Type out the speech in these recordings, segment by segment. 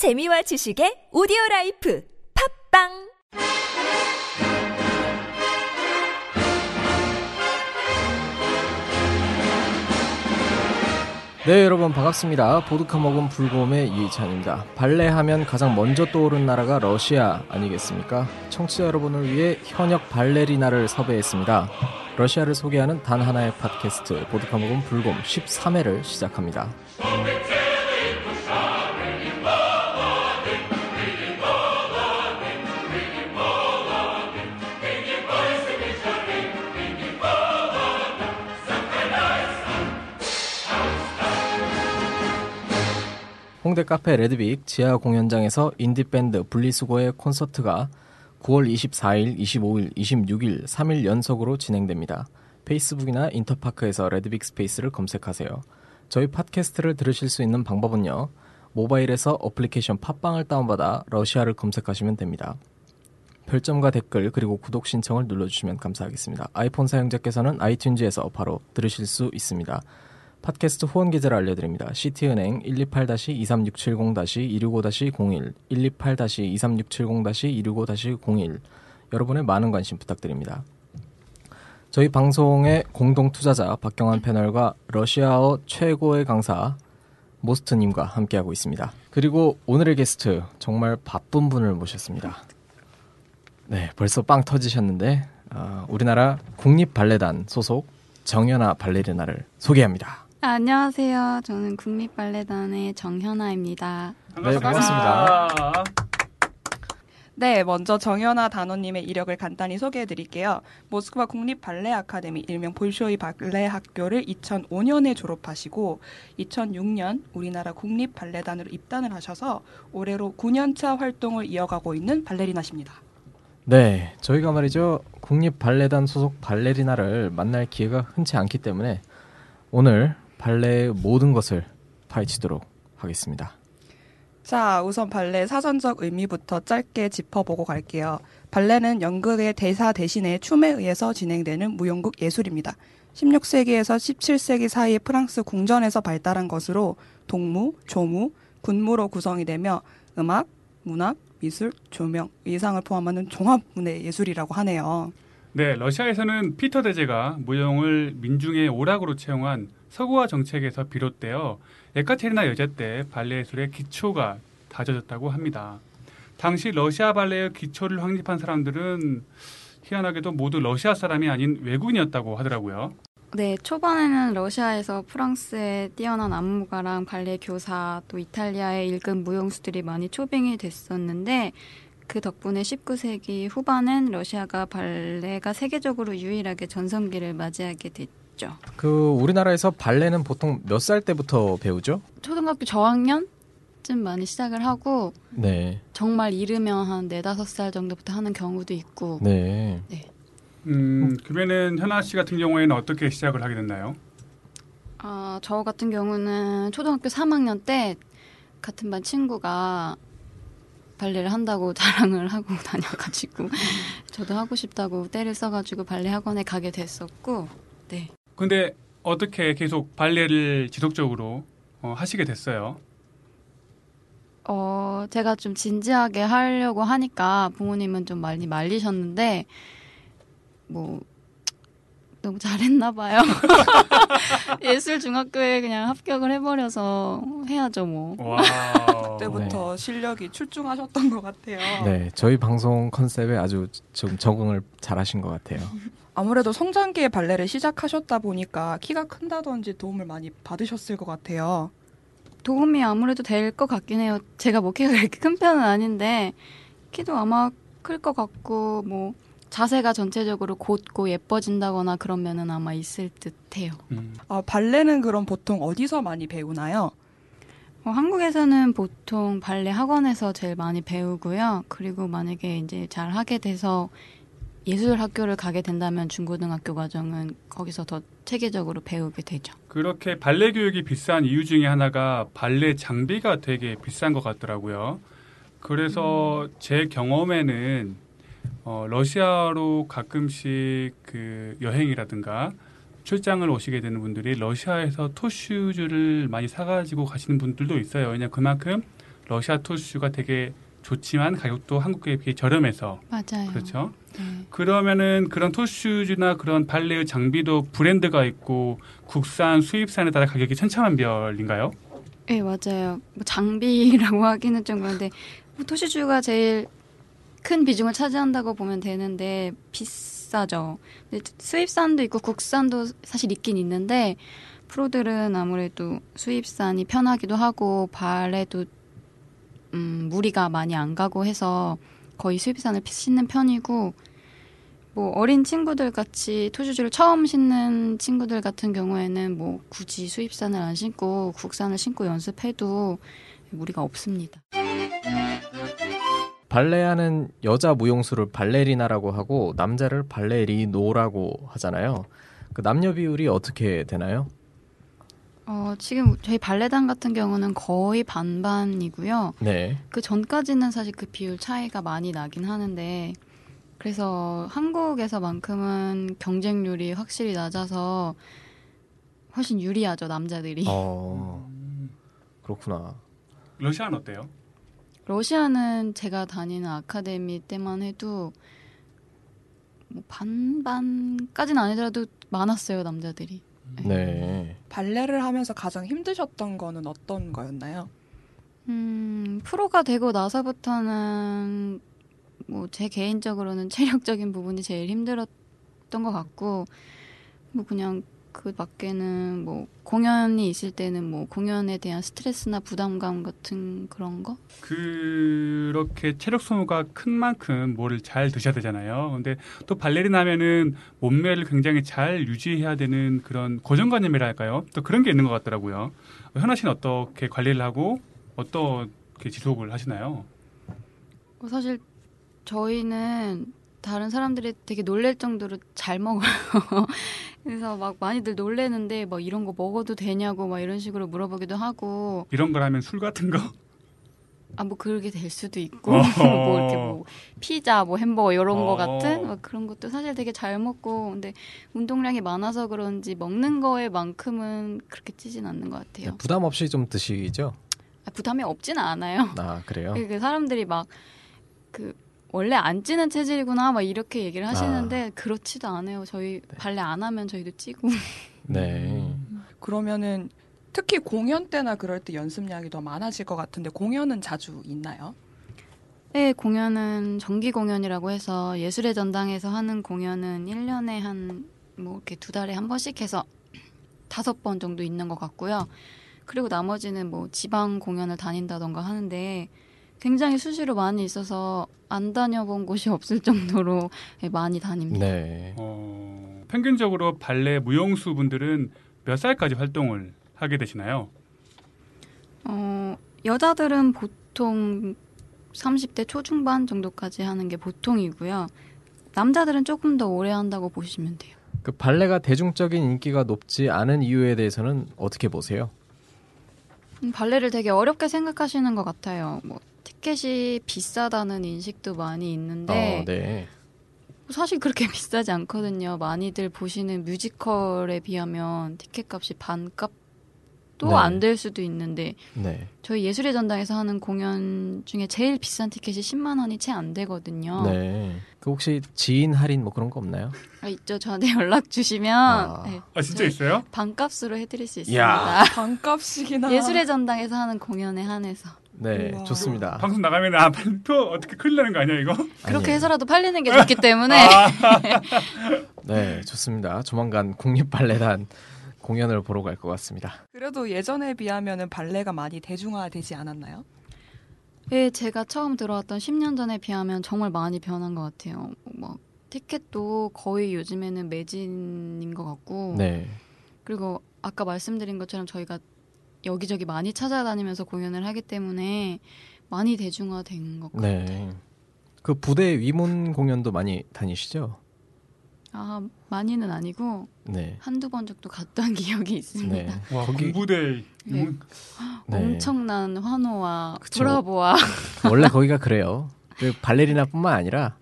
재미와 지식의 오디오 라이프 팟빵 네 여러분 반갑습니다. 보드카 먹은 불곰의 이찬입니다. 발레하면 가장 먼저 떠오른 나라가 러시아 아니겠습니까? 청취자 여러분을 위해 현역 발레리나를 섭외했습니다. 러시아를 소개하는 단 하나의 팟캐스트 보드카 먹은 불곰 13회를 시작합니다. 홍대 카페 레드빅 지하 공연장에서 인디밴드 분리수거의 콘서트가 9월 24일, 25일, 26일 3일 연속으로 진행됩니다. 페이스북이나 인터파크에서 레드빅 스페이스를 검색하세요. 저희 팟캐스트를 들으실 수 있는 방법은요. 모바일에서 어플리케이션 팟빵을 다운받아 러시아를 검색하시면 됩니다. 별점과 댓글 그리고 구독 신청을 눌러주시면 감사하겠습니다. 아이폰 사용자께서는 아이튠즈에서 바로 들으실 수 있습니다. 팟캐스트 후원 계좌를 알려드립니다. 시티은행 128-23670-265-01 128-23670-265-01 여러분의 많은 관심 부탁드립니다. 저희 방송의 공동 투자자 박경환 패널과 러시아어 최고의 강사 모스트님과 함께하고 있습니다. 그리고 오늘의 게스트 정말 바쁜 분을 모셨습니다. 네, 벌써 빵 터지셨는데 어, 우리나라 국립 발레단 소속 정연아 발레리나를 소개합니다. 안녕하세요. 저는 국립발레단의 정현아입니다. 네, 반갑습니다. 네, 먼저 정연아 단원님의 이력을 간단히 소개해 드릴게요. 모스크바 국립 발레 아카데미 일명 볼쇼이 발레 학교를 2005년에 졸업하시고 2006년 우리나라 국립 발레단으로 입단을 하셔서 올해로 9년차 활동을 이어가고 있는 발레리나십니다. 네, 저희가 말이죠. 국립 발레단 소속 발레리나를 만날 기회가 흔치 않기 때문에 오늘 발레의 모든 것을 파헤치도록 하겠습니다. 자, 우선 발레 사전적 의미부터 짧게 짚어보고 갈게요. 발레는 연극의 대사 대신에 춤에 의해서 진행되는 무용극 예술입니다. 16세기에서 17세기 사이에 프랑스 궁전에서 발달한 것으로 동무, 조무, 군무로 구성이 되며 음악, 문학, 미술, 조명, 의상을 포함하는 종합 문해 예술이라고 하네요. 네, 러시아에서는 피터 대제가 무용을 민중의 오락으로 채용한 서구화 정책에서 비롯되어 에카테리나 여제 때 발레 예술의 기초가 다져졌다고 합니다. 당시 러시아 발레의 기초를 확립한 사람들은 희한하게도 모두 러시아 사람이 아닌 외국인이었다고 하더라고요. 네, 초반에는 러시아에서 프랑스의 뛰어난 안무가랑 발레 교사, 또 이탈리아의 일급 무용수들이 많이 초빙이 됐었는데 그 덕분에 19세기 후반엔 러시아가 발레가 세계적으로 유일하게 전성기를 맞이하게 됐죠. 그 우리나라에서 발레는 보통 몇 살 때부터 배우죠? 초등학교 저학년 쯤 많이 시작을 하고 네. 정말 이르면 한 네다섯 살 정도부터 하는 경우도 있고 네. 음, 그러면은 현아 씨 같은 경우에는 어떻게 시작을 하게 됐나요? 아, 저 같은 경우는 초등학교 3학년 때 같은 반 친구가 발레를 한다고 자랑을 하고 다녀가지고 저도 하고 싶다고 때를 써가지고 발레 학원에 가게 됐었고 네. 근데 어떻게 계속 발레를 지속적으로 어, 하시게 됐어요? 어, 제가 좀 진지하게 하려고 하니까 부모님은 좀 많이 말리셨는데 뭐 너무 잘했나 봐요. 예술 중학교에 그냥 합격을 해버려서 해야죠 뭐. 그때부터 실력이 출중하셨던 것 같아요. 네, 저희 방송 컨셉에 아주 좀 적응을 잘하신 것 같아요. 아무래도 성장기에 발레를 시작하셨다 보니까 키가 큰다든지 도움을 많이 받으셨을 것 같아요. 도움이 아무래도 될 것 같긴 해요. 제가 뭐 키가 그렇게 큰 편은 아닌데 키도 아마 클 것 같고 뭐 자세가 전체적으로 곧고 예뻐진다거나 그런 면은 아마 있을 듯해요. 음. 아, 발레는 그럼 보통 어디서 많이 배우나요? 어, 한국에서는 보통 발레 학원에서 제일 많이 배우고요. 그리고 만약에 이제 잘 하게 돼서 예술 학교를 가게 된다면 중고등학교 과정은 거기서 더 체계적으로 배우게 되죠. 그렇게 발레 교육이 비싼 이유 중에 하나가 발레 장비가 되게 비싼 것 같더라고요. 그래서 제 경험에는 어, 러시아로 가끔씩 그 여행이라든가 출장을 오시게 되는 분들이 러시아에서 토슈즈를 많이 사가지고 가시는 분들도 있어요. 왜냐 그만큼 러시아 토슈가 되게 좋지만 가격도 한국에 비해 저렴해서 맞아요. 그렇죠. 네. 그러면은 그런 토슈즈나 그런 발레의 장비도 브랜드가 있고 국산 수입산에 따라 가격이 천차만별인가요? 네, 맞아요. 뭐 장비라고 하기는 좀 그런데 뭐 토시주가 제일 큰 비중을 차지한다고 보면 되는데 비싸죠. 근데 수입산도 있고 국산도 사실 있긴 있는데 프로들은 아무래도 수입산이 편하기도 하고 발에도 음, 무리가 많이 안 가고 해서 거의 수입산을 신는 편이고 뭐 어린 친구들 같이 토슈즈를 처음 신는 친구들 같은 경우에는 뭐 굳이 수입산을 안 신고 국산을 신고 연습해도 무리가 없습니다. 발레하는 여자 무용수를 발레리나라고 하고 남자를 발레리노라고 하잖아요. 그 남녀 비율이 어떻게 되나요? 어, 지금 저희 발레단 같은 경우는 거의 반반이고요. 네. 그 전까지는 사실 그 비율 차이가 많이 나긴 하는데 그래서 한국에서만큼은 경쟁률이 확실히 낮아서 훨씬 유리하죠 남자들이. 어, 그렇구나. 러시아는 어때요? 러시아는 제가 다니는 아카데미 때만 해도 뭐 반반까지는 아니더라도 많았어요 남자들이. 네. 발레를 하면서 가장 힘드셨던 거는 어떤 거였나요? 음, 프로가 되고 나서부터는 뭐 제 개인적으로는 체력적인 부분이 제일 힘들었던 것 같고 뭐 그냥 그 밖에는 뭐 공연이 있을 때는 뭐 공연에 대한 스트레스나 부담감 같은 그런 거? 그렇게 체력 소모가 큰 만큼 뭐를 잘 드셔야 되잖아요. 근데 또 발레리나 하면은 몸매를 굉장히 잘 유지해야 되는 그런 고정관념이랄까요? 또 그런 게 있는 것 같더라고요. 현아 씨는 어떻게 관리를 하고 어떻게 지속을 하시나요? 뭐 사실 저희는 다른 사람들이 되게 놀랄 정도로 잘 먹어요. 그래서 막 많이들 놀래는데 막 이런 거 먹어도 되냐고 막 이런 식으로 물어보기도 하고 이런 걸 하면 술 같은 거? 아 뭐 그렇게 될 수도 있고. 뭐 이렇게 뭐 피자 뭐 햄버거 이런 거 어. 같은 막 그런 것도 사실 되게 잘 먹고 근데 운동량이 많아서 그런지 먹는 거에 만큼은 그렇게 찌진 않는 것 같아요. 부담 없이 좀 드시죠? 아, 부담이 없지는 않아요. 아, 그래요? 그 사람들이 막그 원래 안 찌는 체질이구나 막 이렇게 얘기를 하시는데 그렇지도 않아요. 저희 발레 안 하면 저희도 찌고 네. 그러면은 특히 공연 때나 그럴 때 연습량이 더 많아질 것 같은데 공연은 자주 있나요? 네, 공연은 정기 공연이라고 해서 예술의 전당에서 하는 공연은 1년에 한 뭐 이렇게 두 달에 한 번씩 해서 다섯 번 정도 있는 것 같고요. 그리고 나머지는 뭐 지방 공연을 다닌다던가 하는데 굉장히 수시로 많이 있어서 안 다녀본 곳이 없을 정도로 예, 많이 다닙니다. 네. 어, 평균적으로 발레 무용수 분들은 몇 살까지 활동을 하게 되시나요? 어, 여자들은 보통 30대 초중반 정도까지 하는 게 보통이고요. 남자들은 조금 더 오래 한다고 보시면 돼요. 그 발레가 대중적인 인기가 높지 않은 이유에 대해서는 어떻게 보세요? 음, 발레를 되게 어렵게 생각하시는 것 같아요. 뭐 티켓이 비싸다는 인식도 많이 있는데 어, 네. 사실 그렇게 비싸지 않거든요. 많이들 보시는 뮤지컬에 비하면 티켓 값이 반값도 네. 안될 수도 있는데 네. 저희 예술의 전당에서 하는 공연 중에 제일 비싼 티켓이 10만 원이 채 안 되거든요. 네. 그 혹시 지인 할인 뭐 그런 거 없나요? 아, 있죠. 저한테 연락 주시면 아. 네, 아 진짜 있어요? 반값으로 해드릴 수 있습니다. 이야. 반값씩이나 예술의 전당에서 하는 공연에 한해서 네, 우와. 좋습니다. 방송 나가면 아표 어떻게 큰일 나는 거 아니야 이거? 그렇게. 해서라도 팔리는 게 좋기 때문에 네, 좋습니다. 조만간 국립발레단 공연을 보러 갈 것 같습니다. 그래도 예전에 비하면은 발레가 많이 대중화되지 않았나요? 예, 제가 처음 들어왔던 10년 전에 비하면 정말 많이 변한 것 같아요. 뭐 티켓도 거의 요즘에는 매진인 것 같고 네. 그리고 아까 말씀드린 것처럼 저희가 여기저기 많이 찾아다니면서 공연을 하기 때문에 많이 대중화된 것 같아요. 네. 그 부대 위문 공연도 많이 다니시죠? 아 많이는 아니고 네. 한두 번 정도 갔던 기억이 있습니다. 네. 와 거기 공부대 네. 음, 네. 엄청난 환호와 그쵸. 브라보와 원래 거기가 그래요. 그 발레리나뿐만 아니라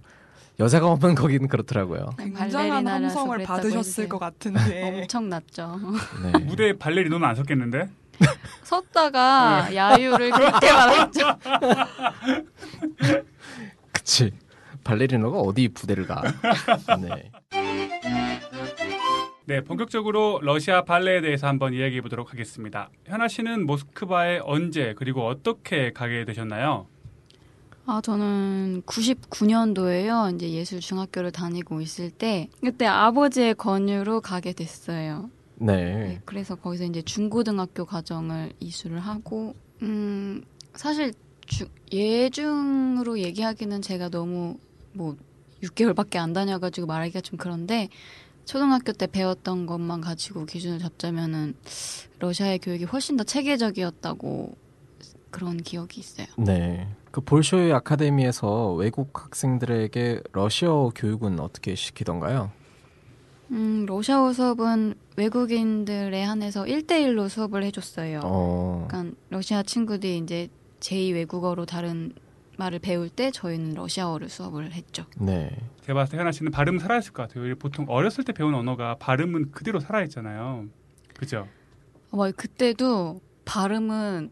여자가 오면 거기는 그렇더라고요. 굉장한 발레리나라서 함성을 받으셨을. 것 같은데 엄청났죠. 네. 무대에 발레리노는 안 섰겠는데? 섰다가 야유를 그렇게 말했죠. 그치. 발레리노가 어디 부대를 가? 네. 네, 본격적으로 러시아 발레에 대해서 한번 이야기해 보도록 하겠습니다. 현아 씨는 모스크바에 언제 그리고 어떻게 가게 되셨나요? 아, 저는 99년도에요. 이제 예술 중학교를 다니고 있을 때 그때 아버지의 권유로 가게 됐어요. 네. 네, 그래서 거기서 이제 중고등학교 과정을 이수를 하고 음, 사실 주, 예중으로 얘기하기는 제가 너무 뭐 6개월밖에 안 다녀가지고 말하기가 좀 그런데 초등학교 때 배웠던 것만 가지고 기준을 잡자면은 러시아의 교육이 훨씬 더 체계적이었다고 그런 기억이 있어요. 네. 그 볼쇼이 아카데미에서 외국 학생들에게 러시아어 교육은 어떻게 시키던가요? 음, 러시아어 수업은 외국인들에 한해서 1대1로 수업을 해줬어요. 어. 그러니까 러시아 친구들이 이제 제2 외국어로 다른 말을 배울 때 저희는 러시아어를 수업을 했죠. 네. 제가 봤을 때 현아 씨는 발음 살아있을 것 같아요. 보통 어렸을 때 배운 언어가 발음은 그대로 살아있잖아요. 그죠? 뭐 그때도 발음은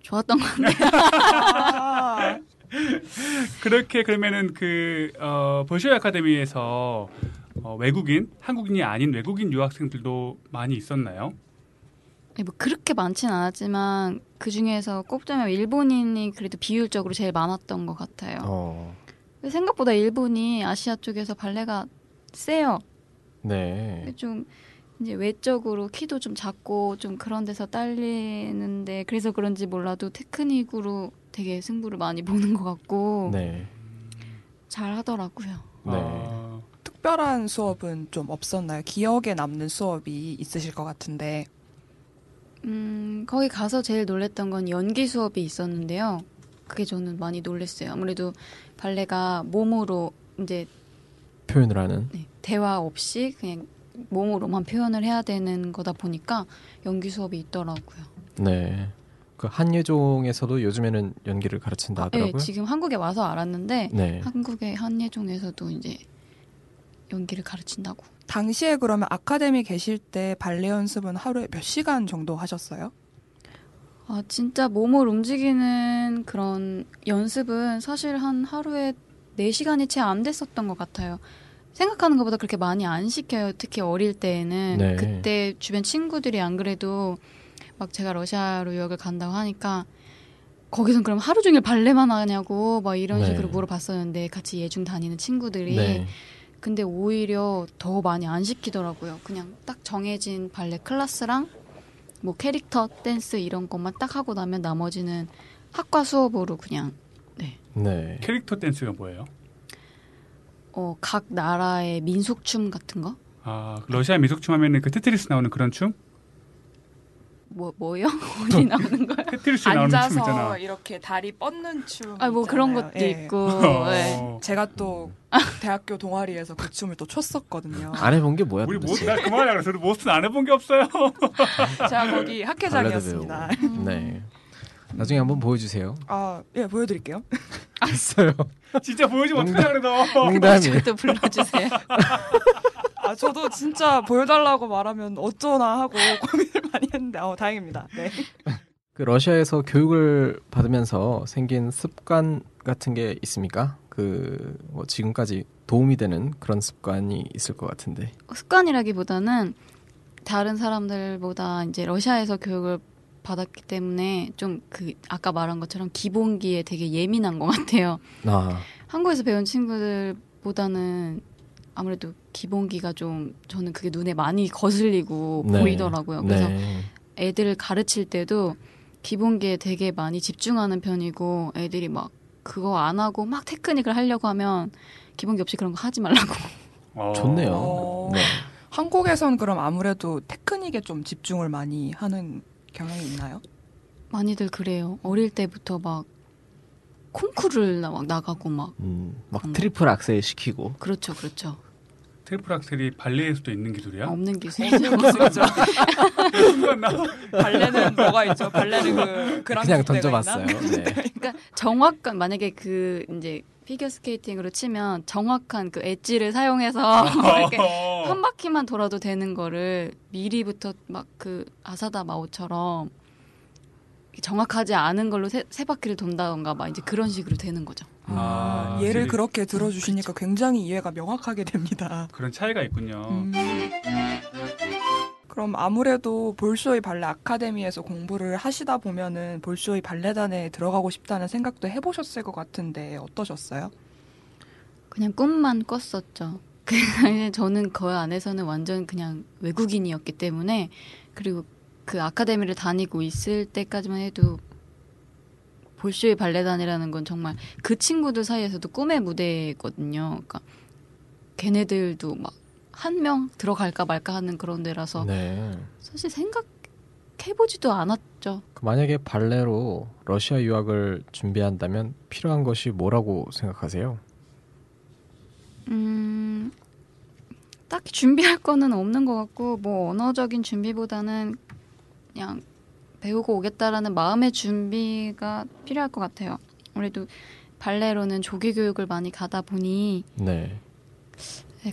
좋았던 것 같아요. 아, 그렇게 그러면은 그 어, 볼쇼이 아카데미에서 어, 외국인, 한국인이 아닌 외국인 유학생들도 많이 있었나요? 아니, 뭐 그렇게 많진 않았지만 그 중에서 꼽자면 일본인이 그래도 비율적으로 제일 많았던 것 같아요. 어. 생각보다 일본이 아시아 쪽에서 발레가 세요. 네. 좀 이제 외적으로 키도 좀 작고 좀 그런 데서 딸리는데 그래서 그런지 몰라도 테크닉으로 되게 승부를 많이 보는 것 같고 네. 잘 하더라고요. 네. 어, 특별한 수업은 좀 없었나요? 기억에 남는 수업이 있으실 것 같은데. 음, 거기 가서 제일 놀랬던 건 연기 수업이 있었는데요. 그게 저는 많이 놀랬어요. 아무래도 발레가 몸으로 이제 표현을 하는. 네, 대화 없이 그냥 몸으로만 표현을 해야 되는 거다 보니까 연기 수업이 있더라고요. 네. 그 한예종에서도 요즘에는 연기를 가르친다 네, 하더라고요. 지금 한국에 와서 알았는데 네. 한국의 한예종에서도 이제 연기를 가르친다고. 당시에 그러면 아카데미 계실 때 발레 연습은 하루에 몇 시간 정도 하셨어요? 아, 진짜 몸을 움직이는 그런 연습은 사실 한 하루에 4시간이 채 안 됐었던 것 같아요. 생각하는 것보다 그렇게 많이 안 시켜요. 특히 어릴 때에는. 네. 그때 주변 친구들이 안 그래도 막 제가 러시아로 유학을 간다고 하니까 거기선 그럼 하루 종일 발레만 하냐고 막 이런 네. 식으로 물어봤었는데 같이 예중 다니는 친구들이 네. 근데 오히려 더 많이 안 시키더라고요. 그냥 딱 정해진 발레 클래스랑 뭐 캐릭터 댄스 이런 것만 딱 하고 나면 나머지는 학과 수업으로 그냥 네. 캐릭터 댄스가 뭐예요? 어, 각 나라의 민속 춤 같은 거? 아, 러시아 민속춤 하면은 그 테트리스 나오는 그런 춤? 뭐 뭐요? 어디 나오는 거요? 테트리스 나오는 춤 있잖아. 앉아서 이렇게 다리 뻗는 춤. 아 뭐 그런. 것도 예. 있고. 어. 네. 제가 또 대학교 동아리에서 그 춤을 또 췄었거든요. 안 해본 게 뭐야 우리 모, 도대체? 나 그만하라 그래서 우리 모스는 안 해본 게 없어요. 제가 거기 학회장이었습니다. 네. 나중에 한번 보여주세요. 아, 예, 보여드릴게요. 알았어요. 진짜 보여주면 어떡하냐 그래 너. 농담이. 또 불러주세요. 아, 저도 진짜 보여달라고 말하면 어쩌나 하고 고민을 많이 했는데, 어, 다행입니다. 네. 그 러시아에서 교육을 받으면서 생긴 습관 같은 게 있습니까? 그 뭐 지금까지 도움이 되는 그런 습관이 있을 것 같은데. 습관이라기보다는 다른 사람들보다 이제 러시아에서 교육을 받았기 때문에 좀 그 아까 말한 것처럼 기본기에 되게 예민한 것 같아요. 아, 한국에서 배운 친구들보다는 아무래도 기본기가 좀 저는 그게 눈에 많이 거슬리고 네. 보이더라고요. 그래서 네. 애들을 가르칠 때도 기본기에 되게 많이 집중하는 편이고 애들이 막 그거 안 하고 막 테크닉을 하려고 하면 기본기 없이 그런 거 하지 말라고. 어. 좋네요. 어. 네. 한국에선 그럼 아무래도 테크닉에 좀 집중을 많이 하는 경향이 있나요? 많이들 그래요. 어릴 때부터 막 콩쿠르를 나, 막 나가고 막 음, 막 음. 트리플 악셀 시키고. 그렇죠, 그렇죠. 트리플 악셀이 발레에서도 있는 기술이야? 없는 기술이죠. 그렇죠. 순간 나. 발레는 뭐가 있죠? 발레는 그 grand 그냥 던져봤어요. 있나? 네. 그러니까 정확한 만약에 그 이제 피겨 스케이팅으로 치면 정확한 그 엣지를 사용해서 이렇게 한 바퀴만 돌아도 되는 거를 미리부터 막 그 아사다 마오처럼 정확하지 않은 걸로 세, 세 바퀴를 돈다던가 막 이제 그런 식으로 되는 거죠. 아, 아, 예를 그렇게 들어주시니까 굉장히 이해가 명확하게 됩니다. 그런 차이가 있군요. 음. 그럼 아무래도 볼쇼이 발레 아카데미에서 공부를 하시다 보면은 볼쇼이 발레단에 들어가고 싶다는 생각도 해보셨을 것 같은데 어떠셨어요? 그냥 꿈만 꿨었죠. 그냥 저는 그 안에서는 완전 그냥 외국인이었기 때문에 그리고 그 아카데미를 다니고 있을 때까지만 해도 볼쇼이 발레단이라는 건 정말 그 친구들 사이에서도 꿈의 무대거든요. 그러니까 걔네들도 막 한 명 들어갈까 말까 하는 그런 데라서 네. 사실 생각해보지도 않았죠. 그 만약에 발레로 러시아 유학을 준비한다면 필요한 것이 뭐라고 생각하세요? 음, 딱히 준비할 거는 없는 것 같고, 뭐, 언어적인 준비보다는 그냥 배우고 오겠다라는 마음의 준비가 필요할 것 같아요. 아무래도 발레로는 조기 교육을 많이 가다 보니, 네.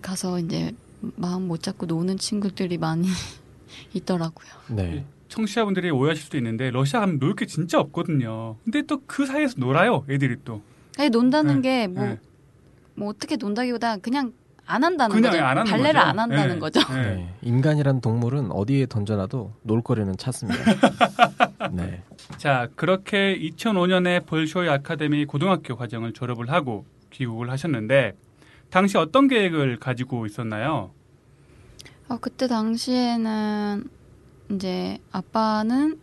가서 이제 마음 못 잡고 노는 친구들이 많이 있더라고요. 네. 청취자분들이 오해하실 수도 있는데 러시아 가면 놀 게 진짜 없거든요. 근데 또 그 사이에서 놀아요, 애들이 또. 아니, 논다는 네, 게 뭐, 네. 뭐 어떻게 논다기보다 그냥 안 한다는 그냥 거죠. 안 하는 발레를 거죠. 안 한다는 네. 거죠. 네. 네. 인간이란 동물은 어디에 던져놔도 놀거리는 찾습니다. 네. 자, 그렇게 2005년에 볼쇼이 아카데미 고등학교 과정을 졸업을 하고 귀국을 하셨는데 당시 어떤 계획을 가지고 있었나요? 어, 그때 당시에는 이제 아빠는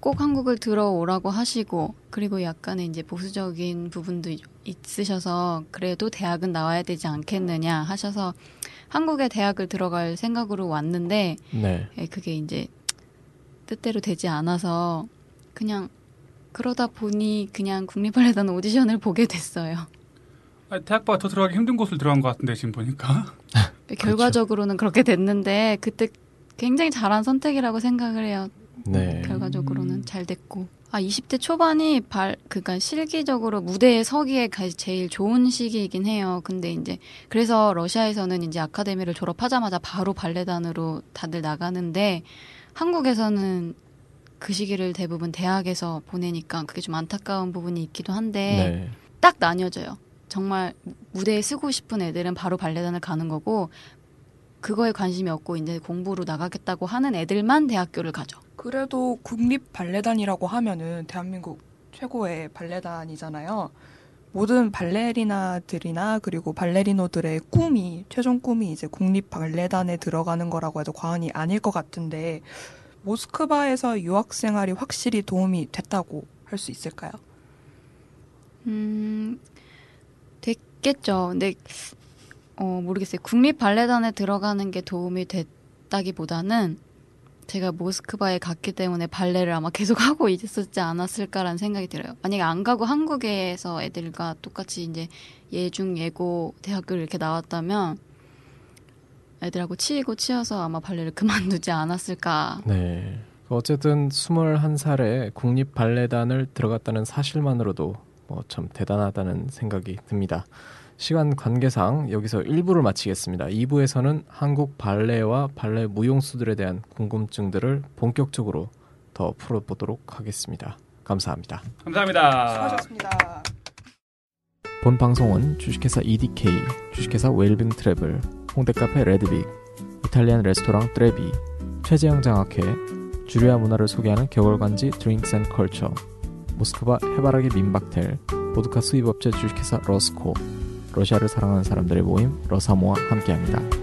꼭 한국을 들어오라고 하시고 그리고 약간의 이제 보수적인 부분도 있으셔서 그래도 대학은 나와야 되지 않겠느냐 하셔서 한국에 대학을 들어갈 생각으로 왔는데 네. 예, 그게 이제 뜻대로 되지 않아서 그냥 그러다 보니 그냥 국립발레단 오디션을 보게 됐어요. 아, 대학보다 더 들어가기 힘든 곳을 들어간 것 같은데 지금 보니까. 결과적으로는 그렇게 됐는데 그때 굉장히 잘한 선택이라고 생각을 해요. 네. 결과적으로는 잘 됐고. 아, 20대 초반이 발, 그니까 실기적으로 무대에 서기에 가- 제일 좋은 시기이긴 해요. 근데 이제, 그래서 러시아에서는 이제 아카데미를 졸업하자마자 바로 발레단으로 다들 나가는데, 한국에서는 그 시기를 대부분 대학에서 보내니까 그게 좀 안타까운 부분이 있기도 한데, 네. 딱 나뉘어져요. 정말 무대에 쓰고 싶은 애들은 바로 발레단을 가는 거고, 그거에 관심이 없고 이제 공부로 나가겠다고 하는 애들만 대학교를 가죠. 그래도 국립 발레단이라고 하면은 대한민국 최고의 발레단이잖아요. 모든 발레리나들이나 그리고 발레리노들의 꿈이 최종 꿈이 이제 국립 발레단에 들어가는 거라고 해도 과언이 아닐 것 같은데 모스크바에서 유학 생활이 확실히 도움이 됐다고 할 수 있을까요? 음, 됐겠죠. 근데, 어, 모르겠어요. 국립 발레단에 들어가는 게 도움이 됐다기보다는 제가 모스크바에 갔기 때문에 발레를 아마 계속 하고 있었지 않았을까라는 생각이 들어요. 만약에 안 가고 한국에서 애들과 똑같이 이제 예중, 예고, 대학교를 이렇게 나왔다면 애들하고 치이고 치여서 아마 발레를 그만두지 않았을까. 네. 어쨌든 21살에 국립 발레단을 들어갔다는 사실만으로도 뭐 참 대단하다는 생각이 듭니다. 시간 관계상 여기서 1부를 마치겠습니다. 2부에서는 한국 발레와 발레 무용수들에 대한 궁금증들을 본격적으로 더 풀어보도록 하겠습니다. 감사합니다. 감사합니다. 수고하셨습니다. 본 방송은 주식회사 EDK, 주식회사 웰빙 트래블, 홍대카페 레드빅, 이탈리안 레스토랑 트레비, 최재형 장학회, 주류와 문화를 소개하는 격월간지 Drinks and Culture, 모스크바 해바라기 민박텔, 보드카 수입업체 주식회사 러스코, 러시아를 사랑하는 사람들의 모임 러사모와 함께합니다.